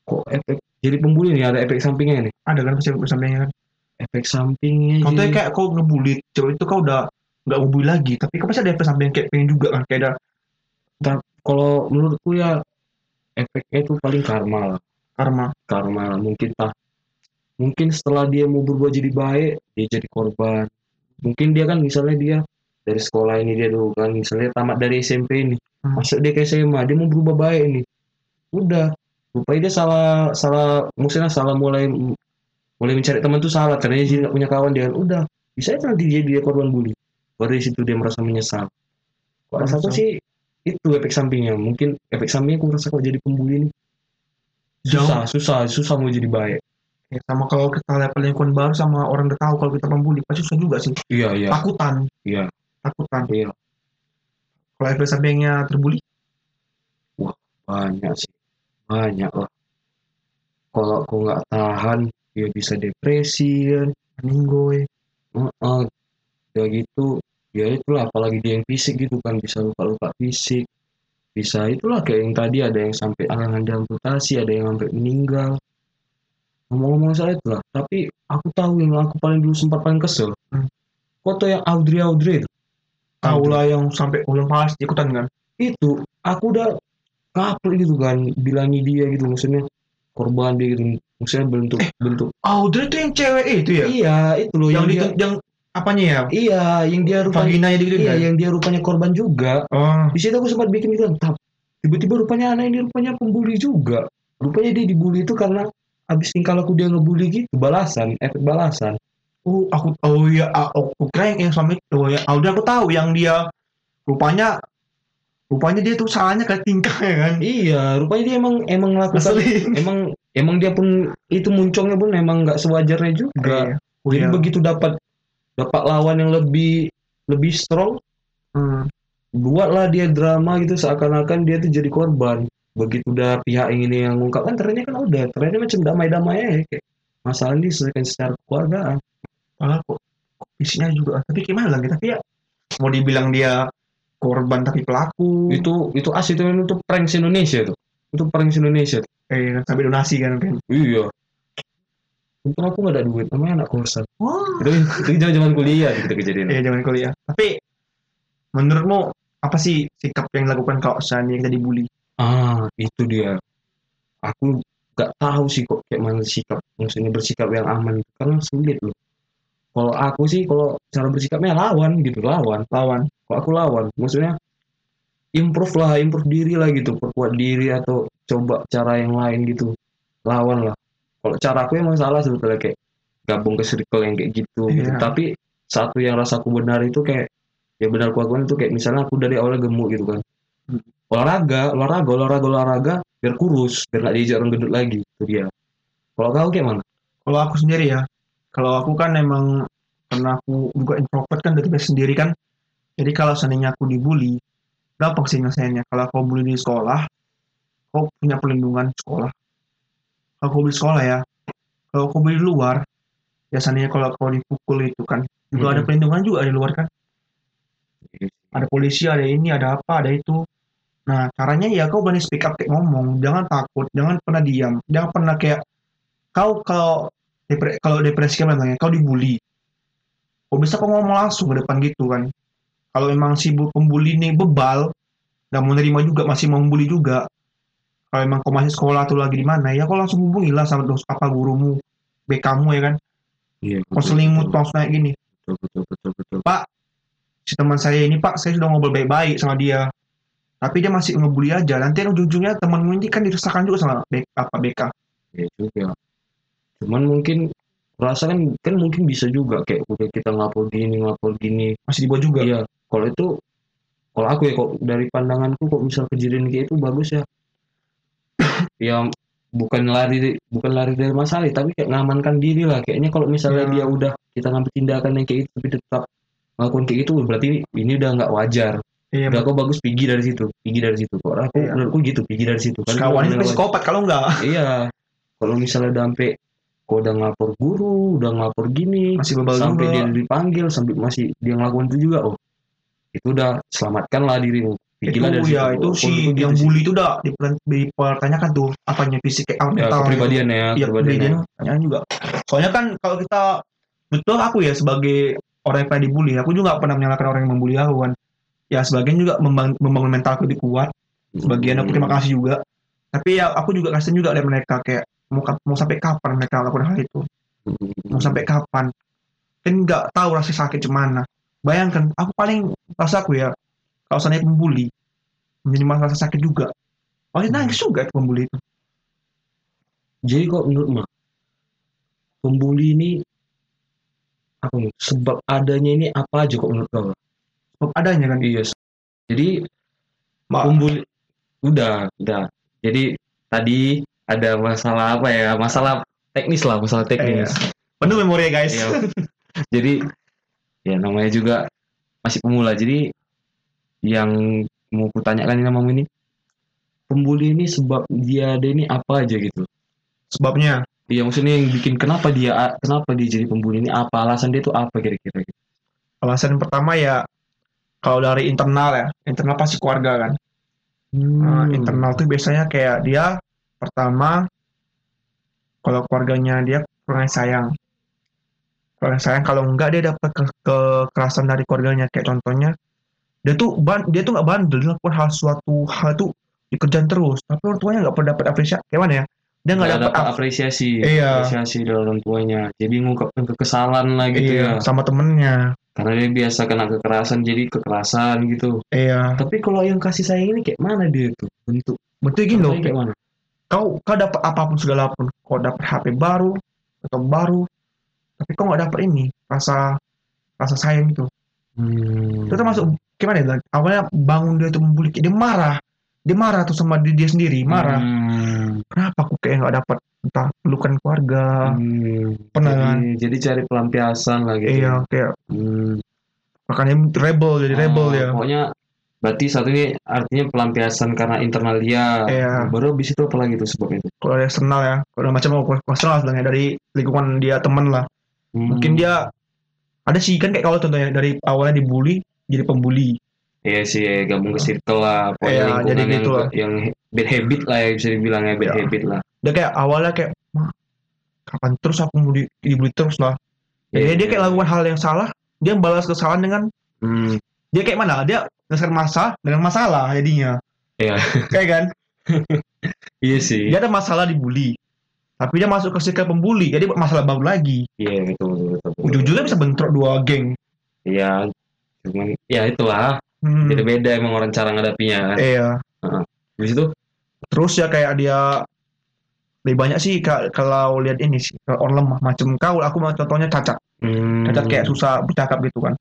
Kok efek jadi pembuli nih ada efek sampingnya nih? Ada kan pasti efek sampingnya kan efek sampingnya contohnya jadi- kayak kau ngebully cewek itu kau udah nggak ngebully lagi tapi kau pasti ada efek samping kayak pengen juga kan kayak ada kalau menurutku ya efeknya itu paling karma lah. Karma. Karma lah. mungkin tah mungkin setelah dia mau berubah jadi baik dia jadi korban. Mungkin dia kan misalnya dia dari sekolah ini dia dulu kan misalnya tamat dari SMP ini. Hmm. masuk dia ke SMA dia mau berubah baik ini udah. Rupanya dia salah salah maksudnya salah mulai mulai mencari teman tuh salah karena dia nggak punya kawan dia udah. Bisa aja nanti dia dia korban bully. Baru dari situ dia merasa menyesal. Kok rasaku Menyesal. sih? Itu efek sampingnya. Mungkin efek sampingnya aku merasa kok jadi pembuli ini Jauh. susah susah susah mau jadi baik. Ya, sama kalau kita lihat lingkungan baru sama orang udah tahu kalau kita pembuli pasti susah juga sih. Iya iya. Takutan. Iya. Takutan. Iya. Kalau efek sampingnya terbuli? Banyak sih. Banyak lah. Kalau aku nggak tahan ya bisa depresi kan meninggoy Heeh. ya gitu. Ya itulah apalagi dia yang fisik gitu kan bisa luka-luka fisik. Bisa itulah kayak yang tadi ada yang sampai tangan diamputasi ada yang sampai meninggal. Ngomong-ngomong soal itulah tapi aku tahu yang aku paling dulu sempat paling kesel. Hmm. foto yang Audrey Audrey itu. Tahu lah yang sampai ulang pas ikutan kan. Itu aku udah ngapel gitu kan bilangi dia gitu maksudnya korban dia gitu maksudnya bentuk bentuk. Audrey tuh yang cewek itu ya? Iya itu loh yang yang, di dia yang apanya ya? Iya yang dia rupanya vaginanya gitu iya kan? yang dia rupanya korban juga. Oh. Di situ aku sempat bikin gitu tap tiba-tiba rupanya anak ini rupanya pembuli juga. Rupanya dia dibully itu karena habis tingkah laku dia ngebully gitu balasan efek balasan. Oh aku oh ya oh, aku kira yang, itu. Oh ya Audrey aku tahu yang dia rupanya rupanya dia tuh salahnya kayak tingkah ya kan? Iya, rupanya dia emang emang melakukan Ngeselin. emang emang dia pun itu muncungnya pun emang nggak sewajarnya juga. Iya. Oh, Jadi begitu dapat dapat lawan yang lebih lebih strong, Hmm. buatlah dia drama gitu seakan-akan dia tuh jadi korban. Begitu udah pihak yang ini yang ngungkap kan trennya kan udah trennya macam damai-damai aja kayak masalah ini diselesaikan secara keluargaan. Padahal kok, isinya juga tapi gimana lagi tapi ya mau dibilang dia korban tapi pelaku Itu itu asli itu itu prank Indonesia tuh. Itu prank Indonesia. Tuh. Eh sampai donasi kan kan Iya. Untung aku nggak ada duit, namanya anak kosan. wah Itu itu zaman kuliah gitu kejadian. iya zaman kuliah tapi menurutmu apa sih sikap yang dilakukan kalau seandainya kita dibully Ah, itu dia. Aku nggak tahu sih kok kayak mana sikap, maksudnya bersikap yang aman, karena sulit loh. Kalau aku sih, kalau cara bersikapnya lawan gitu, lawan. lawan Kalau aku lawan, maksudnya improve lah, improve diri lah gitu, perkuat diri atau coba cara yang lain gitu, lawan lah. Kalau cara aku emang salah sebetulnya kayak gabung ke circle yang kayak gitu, gitu. Iya. Tapi satu yang rasaku benar itu kayak ya benar aku itu kayak misalnya aku dari awal gemuk gitu kan Hmm. olahraga olahraga olahraga olahraga biar kurus biar nggak diajak orang gendut lagi itu dia kalau kau kayak mana kalau aku sendiri ya kalau aku kan emang karena aku juga introvert kan dari sendiri kan jadi kalau seandainya aku dibully gampang sih nyelesainnya. Kalau kau bully di sekolah kau punya perlindungan sekolah. Kalau kau di sekolah ya kalau kau bully di luar ya seandainya kalau kau dipukul itu kan juga ada Mhm. perlindungan juga di luar kan. Ada polisi ada ini ada apa ada itu. Nah caranya ya kau berani speak up kayak ngomong jangan takut jangan pernah diam jangan pernah kayak kau kalau depre- kalau depresi kan namanya kau dibully. Kau bisa kau ngomong langsung ke depan gitu kan kalau emang si bu- pembuli ini bebal nggak mau nerima juga masih mau membuli juga. Kalau emang kau masih sekolah atau lagi di mana ya kau langsung hubungi lah sama dos apa gurumu B kamu ya kan? Iya konselingmu tuh langsung naik gini. Betul betul betul betul. Si teman saya ini pak saya sudah ngobrol baik-baik sama dia. Tapi dia masih ngebully aja. Nanti ujung-ujungnya temanmu ini kan diresahkan juga sama B, apa BK ya juga. Cuman mungkin rasa kan kan mungkin bisa juga kayak udah kita ngapor gini ngapor gini. Masih dibuat juga? Iya kalau itu kalau aku ya kok dari pandanganku kok misal kejadian kayak itu bagus ya. *coughs* Ya bukan lari bukan lari dari masalah tapi kayak ngamankan diri lah. Kayaknya kalau misalnya Ya. dia udah kita ngambil tindakan yang kayak itu tapi tetap melakukan kayak itu berarti ini udah nggak wajar. Iya udah kok bagus pergi dari situ pergi dari situ. Kok aku Iya. menurutku gitu pergi dari situ. Kan kawan udah psikopat kalau enggak Iya, kalau misalnya udah sampai kau udah ngapor guru, udah ngapor gini, masih sampai juga. dia dipanggil, sampai masih dia ngelakuin itu juga, oh itu udah selamatkanlah dirimu. itu Pergilah dari ya itu Oh, si gitu yang bully itu udah diper- dipertanyakan tuh apanya fisik kayak ya, mental kepribadian ya, iya kepribadian. kepribadian pertanyaan juga. Soalnya kan kalau kita betul aku ya sebagai orang yang pernah dibully aku juga pernah menyalahkan orang yang membuli aku kan. Ya sebagian juga membangun, membangun mental lebih kuat. Sebagian aku terima kasih juga. Tapi ya aku juga kasihan juga dari mereka kayak mau mau sampai kapan mereka lakukan hal itu? Mau sampai kapan? Kan nggak tahu rasa sakit cemana bayangkan aku paling rasa aku ya kalau seandainya pembuli minimal rasa sakit juga pasti nangis juga itu pembuli itu Jadi kok menurutmu pembuli ini apa ya, sebab adanya ini apa aja kok menurut kau? sebab adanya kan Iya. Jadi Ma- pembuli udah udah. Jadi tadi ada masalah apa ya? Masalah teknis lah, masalah teknis. penuh memori ya guys Iya. Jadi ya namanya juga masih pemula. Jadi yang mau kutanyakan ini namamu ini pembuli ini sebab dia ada ini apa aja gitu. sebabnya Iya maksudnya yang bikin kenapa dia kenapa dia jadi pembuli ini apa alasan dia itu apa kira-kira gitu. alasan pertama ya kalau dari internal ya internal pasti keluarga kan Nah, Hmm. internal tuh biasanya kayak dia pertama kalau keluarganya dia kurang sayang sayang kalau enggak dia dapat ke- kekerasan dari keluarganya kayak contohnya dia tuh ban dia tuh nggak bandel dia lakukan hal suatu hal tuh dikerjain terus tapi orang tuanya nggak pernah dapat apresiasi kayak mana ya dia nggak dapat ap- apresiasi, Iya. apresiasi dari orang tuanya. Jadi ngungkapkan kekesalan lah gitu iya, ya. sama temennya Karena dia biasa kena kekerasan jadi kekerasan gitu. iya Tapi kalau yang kasih sayang ini kayak mana dia tuh bentuk? betul gini loh kayak mana? kau kau dapat apa pun segala pun kau dapat HP baru atau baru tapi kau nggak dapat ini rasa rasa sayang itu Hmm. itu termasuk gimana ya awalnya bangun dia tuh membuli dia marah dia marah tuh sama diri dia sendiri marah Hmm. kenapa aku kayak nggak dapat entah pelukan keluarga Hmm. pernah jadi, kan jadi cari pelampiasan lah gitu. iya kayak Hmm. makanya rebel jadi rebel Ah, ya Pokoknya berarti satu ini artinya pelampiasan karena internal dia. Iya. Baru habis itu apa lagi tuh sebabnya itu? kalau ada eksternal ya kalau macam apa eksternal sebenarnya dari lingkungan dia teman lah Hmm. mungkin dia ada sih kan kayak kalau contohnya dari awalnya dibully jadi pembuli Iya sih, ya, gabung ke circle lah. Pokoknya Iya, lingkungan jadi yang, gitu lah. yang bad habit lah ya bisa dibilang ya bad Iya. habit lah. dia kayak awalnya kayak "Mah, kapan terus aku mau di- dibully terus lah jadi Iya, dia kayak iya. lakukan hal yang salah dia balas kesalahan dengan Hmm. dia kayak mana dia menyelesaikan masalah dengan masalah jadinya Iya. kayak kan *laughs* Iya sih. dia ada masalah dibully tapi dia masuk ke circle pembuli jadi masalah baru lagi Iya betul betul. betul, betul. ujung-ujungnya bisa bentrok dua geng Iya. Cuman ya itulah. Hmm, Jadi beda emang orang cara ngadapinya kan. iya Habis itu terus ya kayak dia lebih banyak sih ka- kalau lihat ini sih kalau orang lemah macam kau aku mau contohnya cacat hmm, cacat kayak susah bercakap gitu kan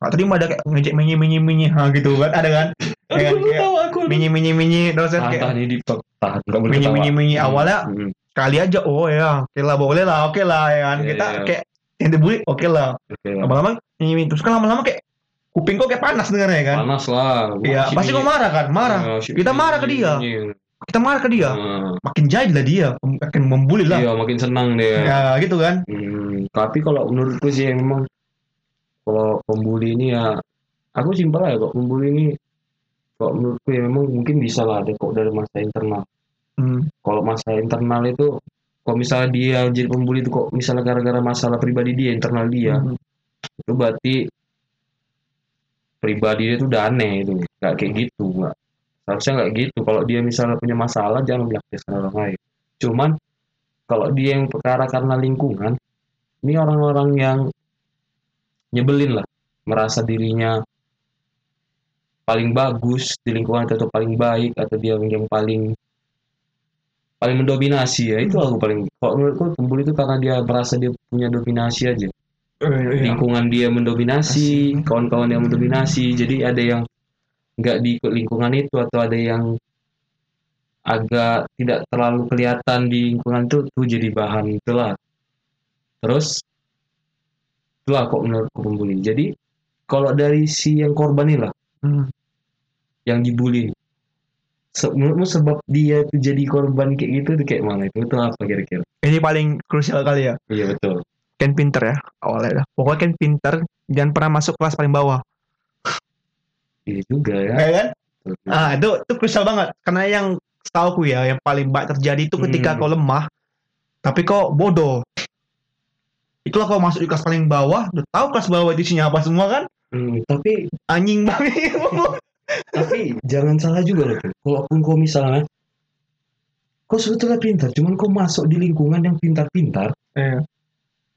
nah, tadi mah ada kayak ngejek minyi minyi minyi ha gitu kan ada kan Aku kayak, tahu aku. minyi minyi minyi Tahan, kayak tahan ini tahan. Enggak boleh minyi minyi minyi Hmm, awalnya hmm, kali aja oh ya oke lah boleh lah oke lah ya kan Iya, kita iya. kayak yang dibully oke lah Oke. lama-lama minyi terus kan lama-lama kayak kuping kok kayak panas dengarnya kan Panas lah. Iya, pasti kau marah kan marah si Kita marah ke dia. Kita marah ke dia Hmm. makin jadilah dia makin membuli lah Iya, makin senang dia. ya gitu kan Hmm, tapi kalau menurutku sih memang kalau pembuli ini ya aku simpel aja kok pembuli ini kalau menurutku ya memang mungkin bisa lah ada kok dari masa internal. Hmm. Kalau masa internal itu kalau misalnya dia jadi pembuli itu kok misalnya gara-gara masalah pribadi dia internal dia Hmm. itu berarti pribadi dia itu udah aneh itu. Nggak kayak gitu nggak. Seharusnya nggak gitu. Kalau dia misalnya punya masalah jangan melampiaskan orang lain. Cuman kalau dia yang perkara karena lingkungan ini orang-orang yang nyebelin lah. Merasa dirinya paling bagus di lingkungan atau paling baik atau dia yang paling paling mendominasi ya itu aku paling kalau menurutku pembuli itu karena dia merasa dia punya dominasi aja Eh, iya. lingkungan dia mendominasi, kawan-kawan yang mendominasi. Jadi ada yang nggak di lingkungan itu atau ada yang agak tidak terlalu kelihatan di lingkungan itu tuh jadi bahan itulah. Terus itulah kok menurutku pembuli. Jadi kalau dari si yang korban ini lah, Hmm. yang dibully, se- menurutmu sebab dia tuh jadi korban kayak gitu tuh kayak mana itu? Itu apa kira-kira? ini paling krusial kali ya Iya betul. Ken pinter ya awalnya dah. pokoknya Ken pinter jangan pernah masuk kelas paling bawah Iya juga ya. ya kan Betul. ah itu itu krusial banget karena yang setahu ya yang paling banyak terjadi itu ketika Hmm. kau lemah tapi kau bodoh itulah kau masuk di kelas paling bawah udah tahu kelas bawah itu isinya apa semua kan Hmm, tapi anjing banget *laughs* Tapi jangan salah juga loh. Pin. Kalaupun kau misalnya kau sebetulnya pintar, cuman kau masuk di lingkungan yang pintar-pintar, Eh,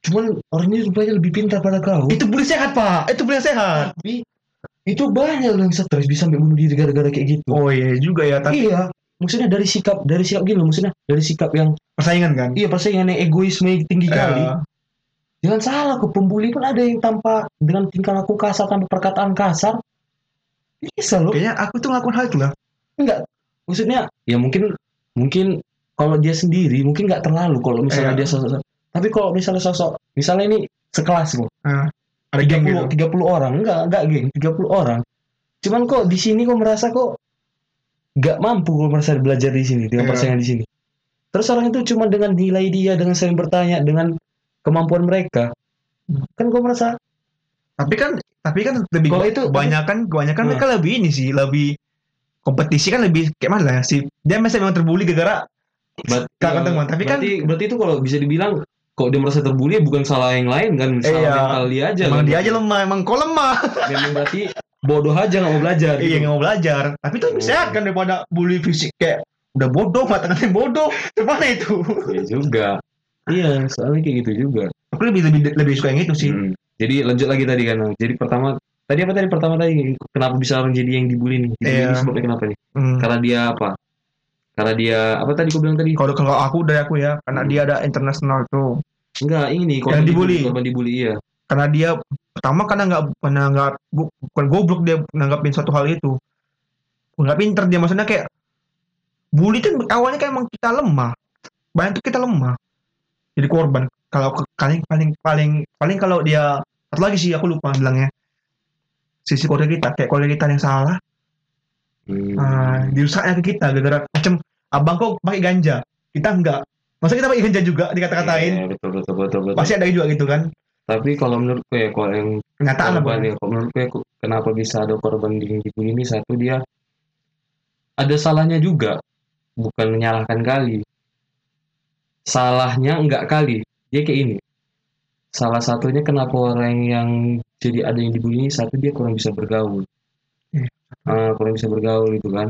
cuman orangnya rupanya lebih pintar pada kau. itu bully sehat pak itu bully sehat Tapi itu banyak loh yang stres bisa sampai bunuh diri gara-gara kayak gitu. oh iya juga ya tapi Iya, maksudnya dari sikap dari sikap gitu loh, maksudnya dari sikap yang persaingan kan iya persaingan yang egoisme tinggi kali. Eh, Jangan salah kok pembuli pun ada yang tanpa dengan tingkah laku kasar tanpa perkataan kasar. Bisa loh. kayaknya aku tuh ngelakuin hal itu lah Enggak. Maksudnya ya mungkin mungkin kalau dia sendiri mungkin nggak terlalu kalau misalnya Iya. dia sosok. Tapi kalau misalnya sosok misalnya ini sekelas kok. Eh, ada geng 30 gitu 30 orang enggak enggak geng 30 orang. Cuman kok di sini kok merasa kok nggak mampu kok merasa belajar di sini dengan Iya. persaingan di sini. Terus orang itu cuma dengan nilai dia dengan sering bertanya dengan kemampuan mereka. Kan kok merasa tapi kan tapi kan lebih Kalau itu- kebanyakan kebanyakan Nah. mereka lebih ini sih lebih kompetisi kan lebih kayak mana ya sih dia misalnya memang terbully gara-gara Kakak ya, teman, tapi kan- berarti, berarti itu kalau bisa dibilang kok dia merasa terbully bukan salah yang lain kan, salah Iya. mental dia aja. emang kan. dia aja lemah emang kau lemah *laughs* Memang berarti bodoh aja nggak mau belajar. iya gitu. nggak mau belajar tapi itu lebih Oh. sehat kan daripada bully fisik kayak udah bodoh mata-ngatain bodoh gimana itu Iya juga. Iya, soalnya kayak gitu juga. aku lebih lebih lebih suka yang itu sih Hmm. Jadi lanjut lagi tadi kan. Jadi pertama tadi apa tadi pertama tadi kenapa bisa orang jadi yang dibully nih? Dibully Iya. ini sebabnya kenapa nih? Hmm. Karena dia apa? Karena dia apa tadi aku bilang tadi? kalau kalau aku dari aku ya karena Hmm. dia ada internasional tuh Enggak, ini korban Yang dibully. Korban dibully iya. karena dia pertama karena nggak bu- bukan goblok dia nanggapin suatu hal itu nggak pinter dia maksudnya kayak bully kan awalnya kan emang kita lemah banyak tuh kita lemah jadi korban kalau paling paling paling paling kalau dia satu lagi sih aku lupa bilangnya. Sisi keluarga kita kayak keluarga kita yang salah. Hmm. ah, dirusaknya ke kita gara-gara macam abang kok pakai ganja? Kita enggak. Masa kita pakai ganja juga dikata-katain? Iya, betul betul betul betul. pasti ada juga gitu kan? Tapi kalau menurutku ya kalau yang kenyataan korban ya, kalau menurutku ya, kenapa bisa ada korban di dibully ini? Satu dia ada salahnya juga, bukan menyalahkan kali. Salahnya enggak kali. Dia kayak ini. Salah satunya kenapa orang yang jadi ada yang dibully ini satu dia kurang bisa bergaul. Iya. Ah, kurang bisa bergaul itu kan.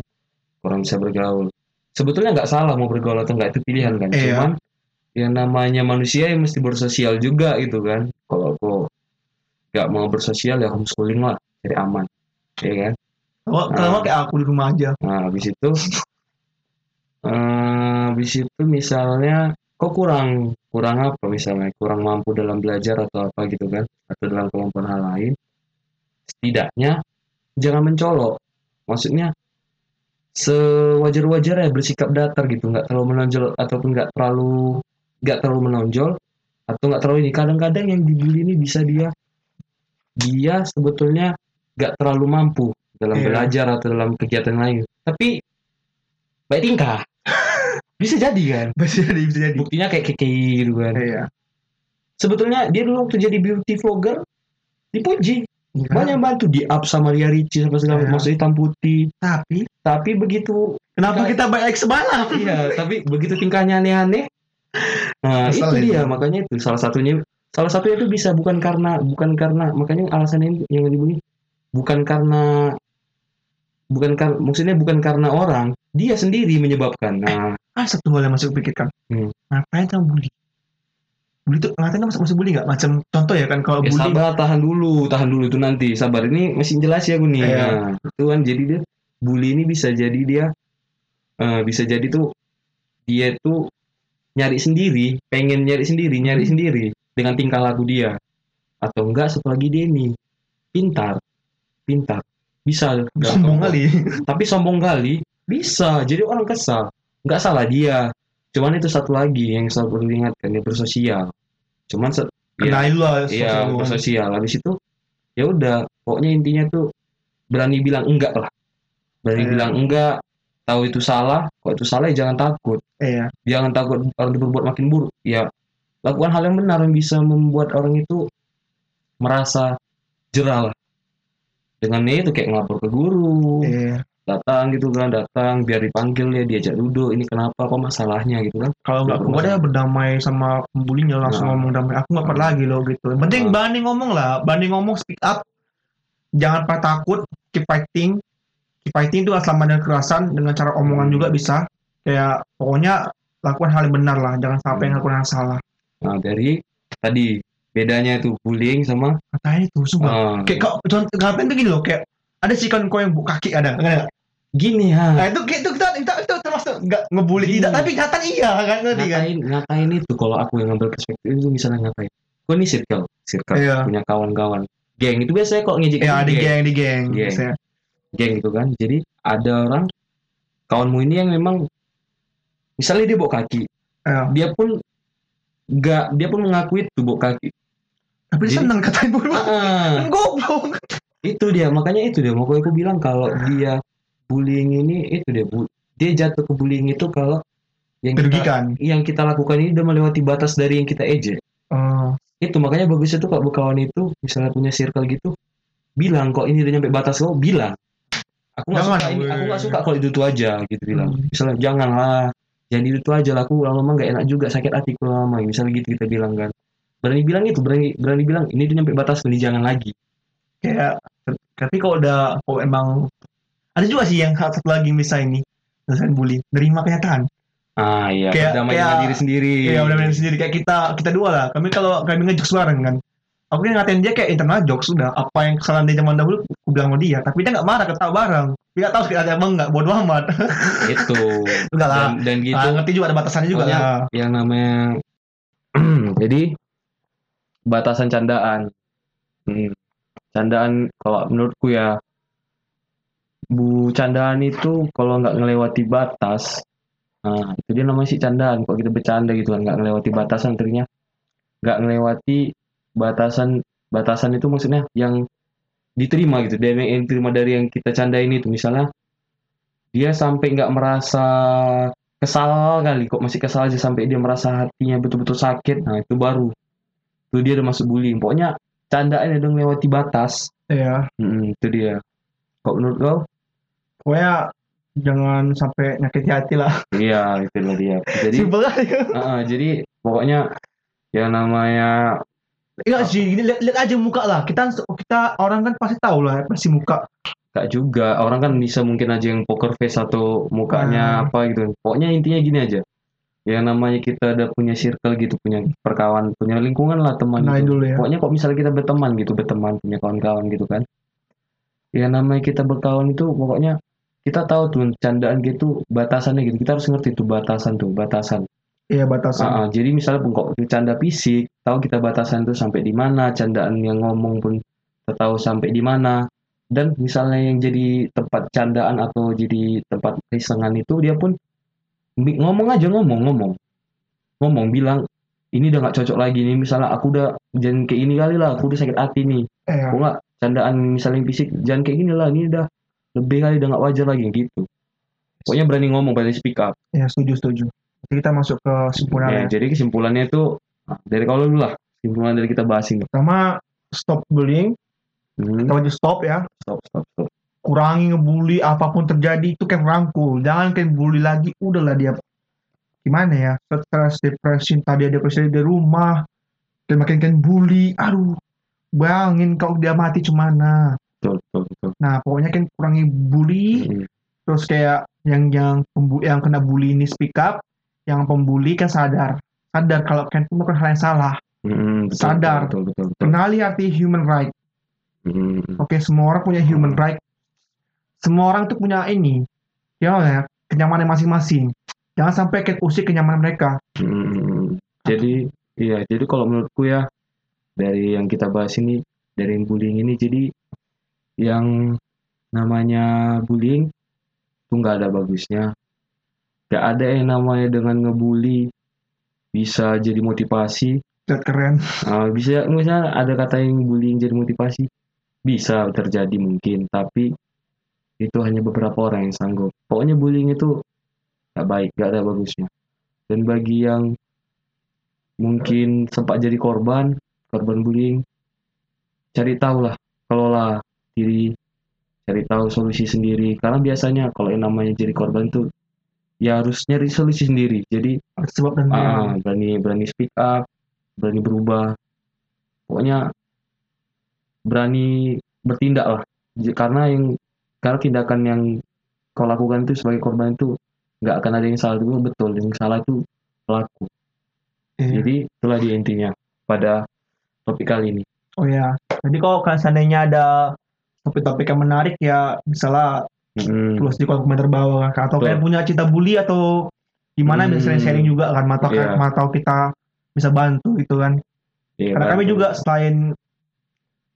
Kurang bisa bergaul. Sebetulnya nggak salah mau bergaul atau enggak itu pilihan kan. Iya. Cuman yang namanya manusia yang mesti bersosial juga gitu kan. Kalau aku nggak mau bersosial ya homeschooling lah, jadi aman. Ya kan? kalau kalau kayak aku di rumah aja Nah, habis itu *laughs* eh habis itu misalnya kok kurang kurang apa misalnya? Kurang mampu dalam belajar atau apa gitu kan? Atau dalam kelompok hal lain? Setidaknya jangan mencolok. Maksudnya sewajar-wajarnya bersikap datar gitu. Nggak terlalu menonjol ataupun nggak terlalu nggak terlalu menonjol atau nggak terlalu ini. Kadang-kadang yang dibully ini bisa dia dia sebetulnya nggak terlalu mampu dalam Iya. belajar atau dalam kegiatan lain. Tapi baik tingkah bisa jadi kan? *laughs* Bisa jadi bisa jadi. Buktinya kayak keke gitu kan? Iya. Sebetulnya dia dulu waktu jadi beauty vlogger dipuji Iya. banyak bantu di up sama Lia Ricci sama segala Iya. macam maksudnya hitam putih. Tapi? Tapi begitu kenapa kita baik semalam iya tapi begitu tingkahnya aneh-aneh nah itu itu. dia makanya itu salah satunya salah satunya itu bisa bukan karena bukan karena makanya alasannya yang dibully bukan karena bukan karena maksudnya bukan karena orang dia sendiri menyebabkan. Nah ah satu hal yang masuk pikirkan Hmm. ngapain kamu bully bully itu ngapain kamu masuk masuk bully nggak macam contoh ya kan kalau Ya, bully sabar, tahan dulu, tahan dulu itu nanti. Sabar ini masih jelas ya gue nih. Iya. Nah, itu kan jadi dia bully ini bisa jadi dia eh, bisa jadi tuh dia tuh nyari sendiri, pengen nyari sendiri, nyari Hmm. sendiri dengan tingkah laku dia. Atau enggak satu lagi dia nih pintar. Pintar. Bisa sombong kali Tapi sombong kali bisa. Jadi orang kesal. Enggak salah dia. Cuman itu satu lagi yang selalu perlu diingatkan dia bersosial. Cuman se- ya, lah Iya, hubungan. bersosial. Habis itu ya udah, pokoknya intinya tuh berani bilang enggak lah. Berani Iya. bilang enggak, tahu itu salah, kok itu salah ya jangan takut. iya Jangan takut orang itu berbuat makin buruk. Ya, lakukan hal yang benar yang bisa membuat orang itu merasa jerah lah. Dengan itu kayak ngelapor ke guru, iya datang gitu kan, datang biar dipanggil ya, diajak duduk, ini kenapa, apa masalahnya gitu kan. kalau nggak kuat ya berdamai sama pembulinya langsung Nah. ngomong damai aku nggak pernah lagi loh gitu penting Nah. berani ngomong lah berani ngomong speak up jangan pernah takut keep fighting keep fighting itu selama dengan kekerasan dengan cara omongan juga bisa kayak pokoknya lakukan hal yang benar lah jangan sampai Hmm. lakukan yang salah Nah, dari tadi bedanya itu bullying sama katanya itu sumpah eh, kayak kau contoh ngapain tuh gini loh kayak ada sih kan kau yang buka kaki ada ada gini ha. nah itu kayak itu kita itu, itu termasuk nggak ngebully Gini. tidak tapi nyata iya kan ngerti kan ngapain itu kalau aku yang ngambil perspektif itu misalnya ngapain gue nih circle circle Iya. punya kawan-kawan geng itu biasanya kok ngejek ya di geng. geng di geng Geng. Geng gitu kan jadi ada orang kawanmu ini yang memang misalnya dia bawa kaki ya. dia pun nggak dia pun mengakui itu bawa kaki tapi dia Jadi- seneng katain Ah, kan goblok. Itu dia makanya itu dia. Makanya aku bilang kalau dia bullying ini itu dia bu dia jatuh ke bullying itu kalau yang kita, yang kita lakukan ini udah melewati batas dari yang kita ejek oh itu makanya bagus itu kalau berkawan itu misalnya punya circle gitu bilang kok ini udah nyampe batas lo bilang. Aku nggak suka ini aku nggak suka kalau itu tuh aja gitu bilang. Hmm. misalnya janganlah jangan itu tuh aja lah aku lama-lama nggak enak juga sakit hati kalau lama misalnya gitu kita bilang kan berani bilang itu berani berani bilang ini udah nyampe batas ini jangan lagi. Kayak tapi kalau udah kalau emang ada juga sih yang satu lagi misalnya ini misalnya bully nerima kenyataan. Ah iya Kayak- berdamai kayak- dengan diri sendiri. Iya udah main sendiri. Kayak kita kita dua lah. Kami kalau kami ngejokes bareng kan. Aku kan ngatain dia kayak internal jokes sudah apa yang kesalahan dia zaman dahulu aku bilang sama dia. Tapi dia nggak marah ketawa bareng. Dia nggak tahu sekali ada emang nggak bodoh amat. *laughs* Itu enggak lah. Dan, dan gitu. Ah, ngerti juga ada batasannya juga lah. yang namanya *clears throat* jadi batasan candaan Hmm. Candaan kalau menurutku ya, bu candaan itu kalau nggak ngelewati batas, nah itu dia namanya sih candaan. Kalau kita bercanda gitu kan nggak ngelewati batasan artinya nggak ngelewati batasan batasan itu maksudnya yang diterima gitu dari yang diterima dari yang kita candain itu misalnya dia sampai nggak merasa kesal kali kok masih kesal aja sampai dia merasa hatinya betul-betul sakit nah itu baru itu dia udah masuk bullying pokoknya candaan udah melewati batas Iya. Mm, itu dia kok menurut kau Pokoknya jangan sampai nyakiti hati lah. iya itu *laughs* lah dia jadi Simpel ah, jadi pokoknya yang namanya Enggak sih, gini lihat, lihat aja muka lah. Kita kita orang kan pasti tahu lah pasti muka. Gak juga, orang kan bisa mungkin aja yang poker face atau mukanya Hmm. apa gitu. Pokoknya intinya gini aja. Yang namanya kita ada punya circle gitu, punya perkawan, punya lingkungan lah teman Kenalin gitu. ya. Pokoknya kok misalnya kita berteman gitu, berteman, punya kawan-kawan gitu kan. Yang namanya kita berkawan itu pokoknya kita tahu tuh candaan gitu batasannya gitu. Kita harus ngerti tuh batasan tuh, batasan. Iya batasan. Ah, jadi misalnya pun kok bercanda fisik, tahu kita batasan itu sampai di mana, candaan yang ngomong pun kita tahu sampai di mana. Dan misalnya yang jadi tempat candaan atau jadi tempat keisengan itu dia pun ngomong aja ngomong ngomong ngomong bilang ini udah nggak cocok lagi nih misalnya aku udah jangan kayak ini kali lah aku udah sakit hati nih Iya. kok nggak candaan misalnya fisik jangan kayak gini lah ini udah lebih kali udah nggak wajar lagi gitu pokoknya berani ngomong berani speak up Ya setuju setuju. Jadi kita masuk ke kesimpulan Ya, jadi kesimpulannya itu dari kalau dulu lah kesimpulan dari kita bahas ini. Pertama stop bullying. Hmm, Kita wajib stop ya. stop, stop, stop. Kurangi ngebully apa pun terjadi itu kayak rangkul. Jangan kayak bully lagi. Udahlah dia gimana ya? Stres, depresi, tadi ada depresi di rumah dan makin kan bully. Aduh, bayangin kalau dia mati cemana. Betul, betul, betul. Nah, pokoknya kan kurangi bully, Hmm, terus kayak yang yang pembu yang kena bully ini speak up, yang pembuli kan sadar. Sadar kalau kan melakukan hal yang salah. hmm, betul, Sadar. Betul, betul, betul. Kenali arti human right. Hmm, Oke, semua orang punya human right. Semua orang tuh punya ini, ya, ya kenyamanan masing-masing. Jangan sampai kayak usik kenyamanan mereka. hmm. Jadi, iya, jadi kalau menurutku ya dari yang kita bahas ini, dari yang bullying ini, jadi yang namanya bullying itu nggak ada bagusnya. Gak ada yang namanya dengan ngebully bisa jadi motivasi Lihat keren. Uh, bisa misalnya ada kata yang bullying jadi motivasi bisa terjadi mungkin tapi itu hanya beberapa orang yang sanggup. Pokoknya bullying itu gak baik gak ada bagusnya. Dan bagi yang mungkin sempat jadi korban korban bullying cari tahu lah kelola diri cari tahu solusi sendiri. Karena biasanya kalau yang namanya jadi korban tuh ya harus nyari solusi sendiri. Jadi sebab dan ah, berani. berani speak up berani berubah. Pokoknya berani bertindak lah. Karena yang karena tindakan yang kau lakukan itu sebagai korban itu nggak akan ada yang salah itu betul yang salah itu pelaku Iya. jadi itulah dia intinya pada topik kali ini Oh ya. Jadi kalau kalian seandainya ada topik-topik yang menarik ya misalnya Mm, tulis di kolom komentar bawah kan. atau Betul. kalian punya cerita bully atau gimana bisa Hmm. sharing juga kan Iya. mata kita bisa bantu gitu kan iya, karena kami juga selain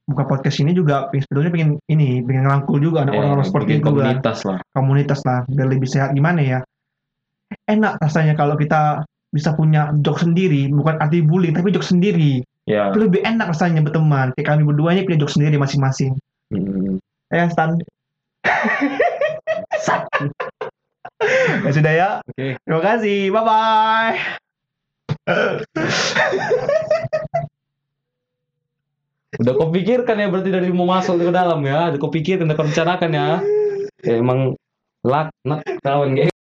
buka podcast ini juga sebetulnya pengen ini pengen ngerangkul juga anak Eh, orang-orang seperti bikin itu komunitas lah. Komunitas lah biar lebih sehat. Gimana ya? Enak rasanya kalau kita bisa punya jok sendiri bukan arti bullying tapi jok sendiri. Ya. Itu lebih enak rasanya berteman. Kayak kami berdua ini punya jok sendiri masing-masing. Mm, eh Stan. *laughs* Ya sudah ya. Oke. Terima kasih. Bye bye *laughs* udah kau pikirkan ya berarti dari mau masuk ke dalam ya. Udah kau pikirkan udah kau rencanakan ya. Ya, emang laknat kawan